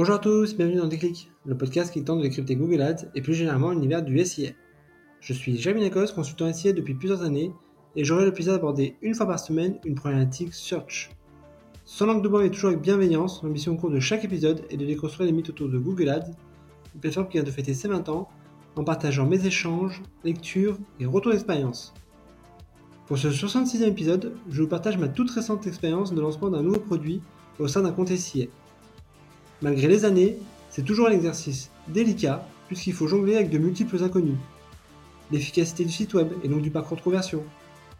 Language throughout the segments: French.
Bonjour à tous, bienvenue dans Déclic, le podcast qui tente de décrypter Google Ads et plus généralement l'univers du SIA. Je suis Jamie Lacoste, consultant SIA depuis plusieurs années et j'aurai le plaisir d'aborder une fois par semaine une problématique search. Sans langue de bois mais toujours avec bienveillance, l'ambition au cours de chaque épisode est de déconstruire les mythes autour de Google Ads, une plateforme qui vient de fêter ses 20 ans en partageant mes échanges, lectures et retours d'expérience. Pour ce 66e épisode, je vous partage ma toute récente expérience de lancement d'un nouveau produit au sein d'un compte SIA. Malgré les années, c'est toujours un exercice délicat puisqu'il faut jongler avec de multiples inconnus. L'efficacité du site web et donc du parcours de conversion,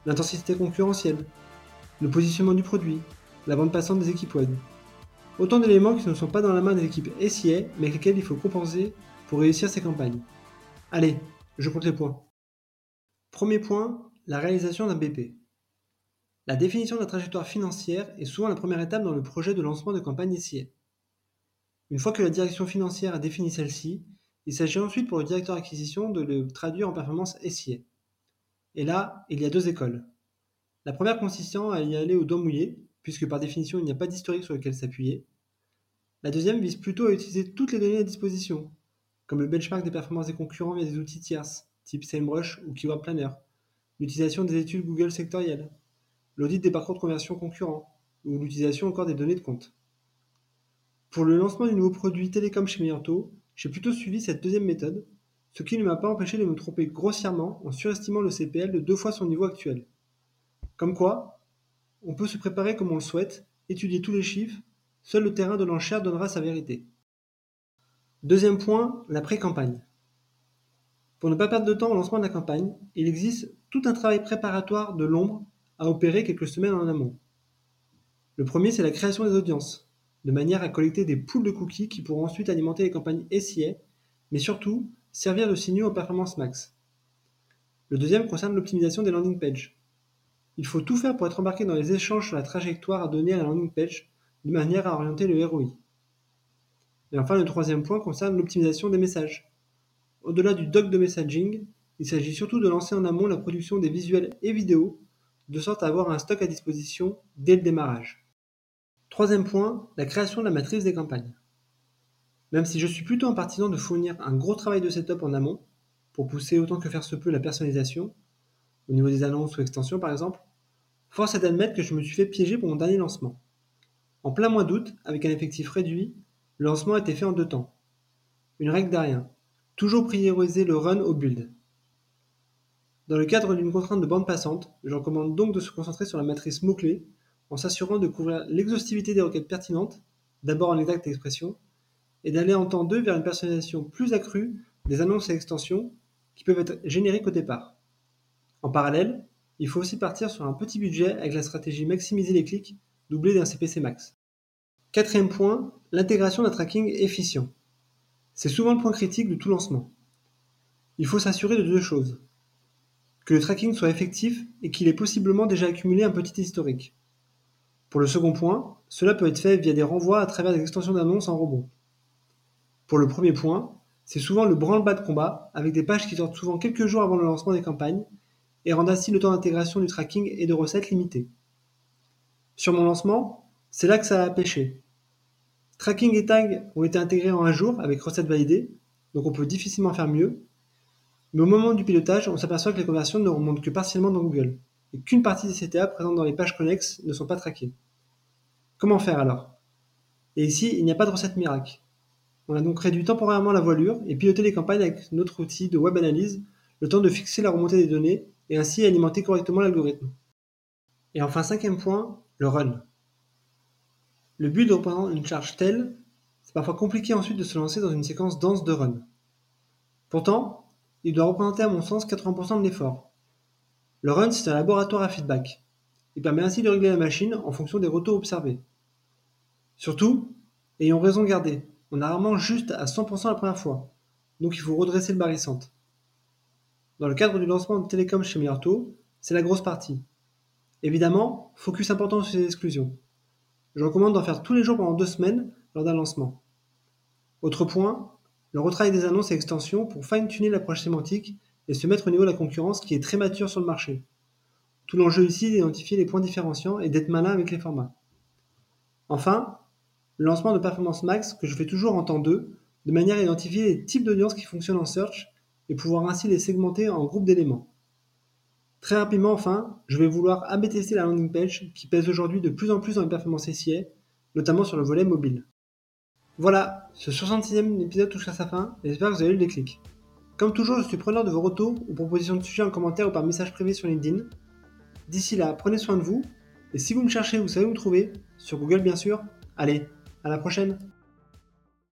l'intensité concurrentielle, le positionnement du produit, la bande passante des équipes web. Autant d'éléments qui ne sont pas dans la main des équipes SIA mais avec lesquels il faut compenser pour réussir ces campagnes. Allez, je compte les points. Premier point, la réalisation d'un BP. La définition de la trajectoire financière est souvent la première étape dans le projet de lancement de campagne SIA. Une fois que la direction financière a défini celle-ci, il s'agit ensuite pour le directeur acquisition de le traduire en performance SIA. Et là, il y a deux écoles. La première consistant à y aller au dos mouillé, puisque par définition il n'y a pas d'historique sur lequel s'appuyer. La deuxième vise plutôt à utiliser toutes les données à disposition, comme le benchmark des performances des concurrents via des outils tierces, type SameRush ou Keyword Planner, l'utilisation des études Google sectorielles, l'audit des parcours de conversion concurrents, ou l'utilisation encore des données de compte. Pour le lancement du nouveau produit Télécom chez Meilleur j'ai plutôt suivi cette deuxième méthode, ce qui ne m'a pas empêché de me tromper grossièrement en surestimant le CPL de deux fois son niveau actuel. Comme quoi, on peut se préparer comme on le souhaite, étudier tous les chiffres, seul le terrain de l'enchère donnera sa vérité. Deuxième point, la pré-campagne. Pour ne pas perdre de temps au lancement de la campagne, il existe tout un travail préparatoire de l'ombre à opérer quelques semaines en amont. Le premier, c'est la création des audiences, de manière à collecter des poules de cookies qui pourront ensuite alimenter les campagnes SIA, mais surtout servir de signaux aux performances max. Le deuxième concerne l'optimisation des landing pages. Il faut tout faire pour être embarqué dans les échanges sur la trajectoire à donner à la landing page, de manière à orienter le ROI. Et enfin, le troisième point concerne l'optimisation des messages. Au-delà du doc de messaging, il s'agit surtout de lancer en amont la production des visuels et vidéos, de sorte à avoir un stock à disposition dès le démarrage. Troisième point, la création de la matrice des campagnes. Même si je suis plutôt un partisan de fournir un gros travail de setup en amont, pour pousser autant que faire se peut la personnalisation, au niveau des annonces ou extensions par exemple, force est d'admettre que je me suis fait piéger pour mon dernier lancement. En plein mois d'août, avec un effectif réduit, le lancement a été fait en deux temps. Une règle d'arien, Toujours prioriser le run au build. Dans le cadre d'une contrainte de bande passante, je recommande donc de se concentrer sur la matrice mots-clés en s'assurant de couvrir l'exhaustivité des requêtes pertinentes, d'abord en exacte expression, et d'aller en temps 2 vers une personnalisation plus accrue des annonces et extensions qui peuvent être génériques au départ. En parallèle, il faut aussi partir sur un petit budget avec la stratégie maximiser les clics doublée d'un CPC max. Quatrième point, l'intégration d'un tracking efficient. C'est souvent le point critique de tout lancement. Il faut s'assurer de deux choses. Que le tracking soit effectif et qu'il ait possiblement déjà accumulé un petit historique. Pour le second point, cela peut être fait via des renvois à travers des extensions d'annonces en rebond. Pour le premier point, c'est souvent le branle-bas de combat avec des pages qui sortent souvent quelques jours avant le lancement des campagnes et rendent ainsi le temps d'intégration du tracking et de recettes limité. Sur mon lancement, c'est là que ça a pêché. Tracking et tag ont été intégrés en un jour avec recette validée, donc on peut difficilement faire mieux. Mais au moment du pilotage, on s'aperçoit que les conversions ne remontent que partiellement dans Google et qu'une partie des CTA présentes dans les pages connexes ne sont pas traquées. Comment faire alors? Et ici, il n'y a pas de recette miracle. On a donc réduit temporairement la voilure et piloté les campagnes avec notre outil de web analyse, le temps de fixer la remontée des données et ainsi alimenter correctement l'algorithme. Et enfin, cinquième point, le run. Le build représentant une charge telle, c'est parfois compliqué ensuite de se lancer dans une séquence dense de run. Pourtant, il doit représenter à mon sens 80% de l'effort. Le run, c'est un laboratoire à feedback. Il permet ainsi de régler la machine en fonction des retours observés. Surtout, ayons raison gardée, on a rarement juste à 100% la première fois, donc il faut redresser le barissante. Dans le cadre du lancement de Télécom chez Miyarto, c'est la grosse partie. Évidemment, focus important sur les exclusions. Je recommande d'en faire tous les jours pendant deux semaines lors d'un lancement. Autre point, le retravail des annonces et extensions pour fine-tuner l'approche sémantique et se mettre au niveau de la concurrence qui est très mature sur le marché. Tout l'enjeu ici est d'identifier les points différenciants et d'être malin avec les formats. Enfin, le lancement de Performance Max que je fais toujours en temps 2, de manière à identifier les types d'audience qui fonctionnent en search et pouvoir ainsi les segmenter en groupes d'éléments. Très rapidement enfin, je vais vouloir AB tester la landing page qui pèse aujourd'hui de plus en plus dans les performances SIA, notamment sur le volet mobile. Voilà, ce 66e épisode touche à sa fin et j'espère que vous avez eu le déclic. Comme toujours, je suis preneur de vos retours ou propositions de sujets en commentaire ou par message privé sur LinkedIn. D'ici là, prenez soin de vous et si vous me cherchez, vous savez où me trouver, sur Google bien sûr. Allez, à la prochaine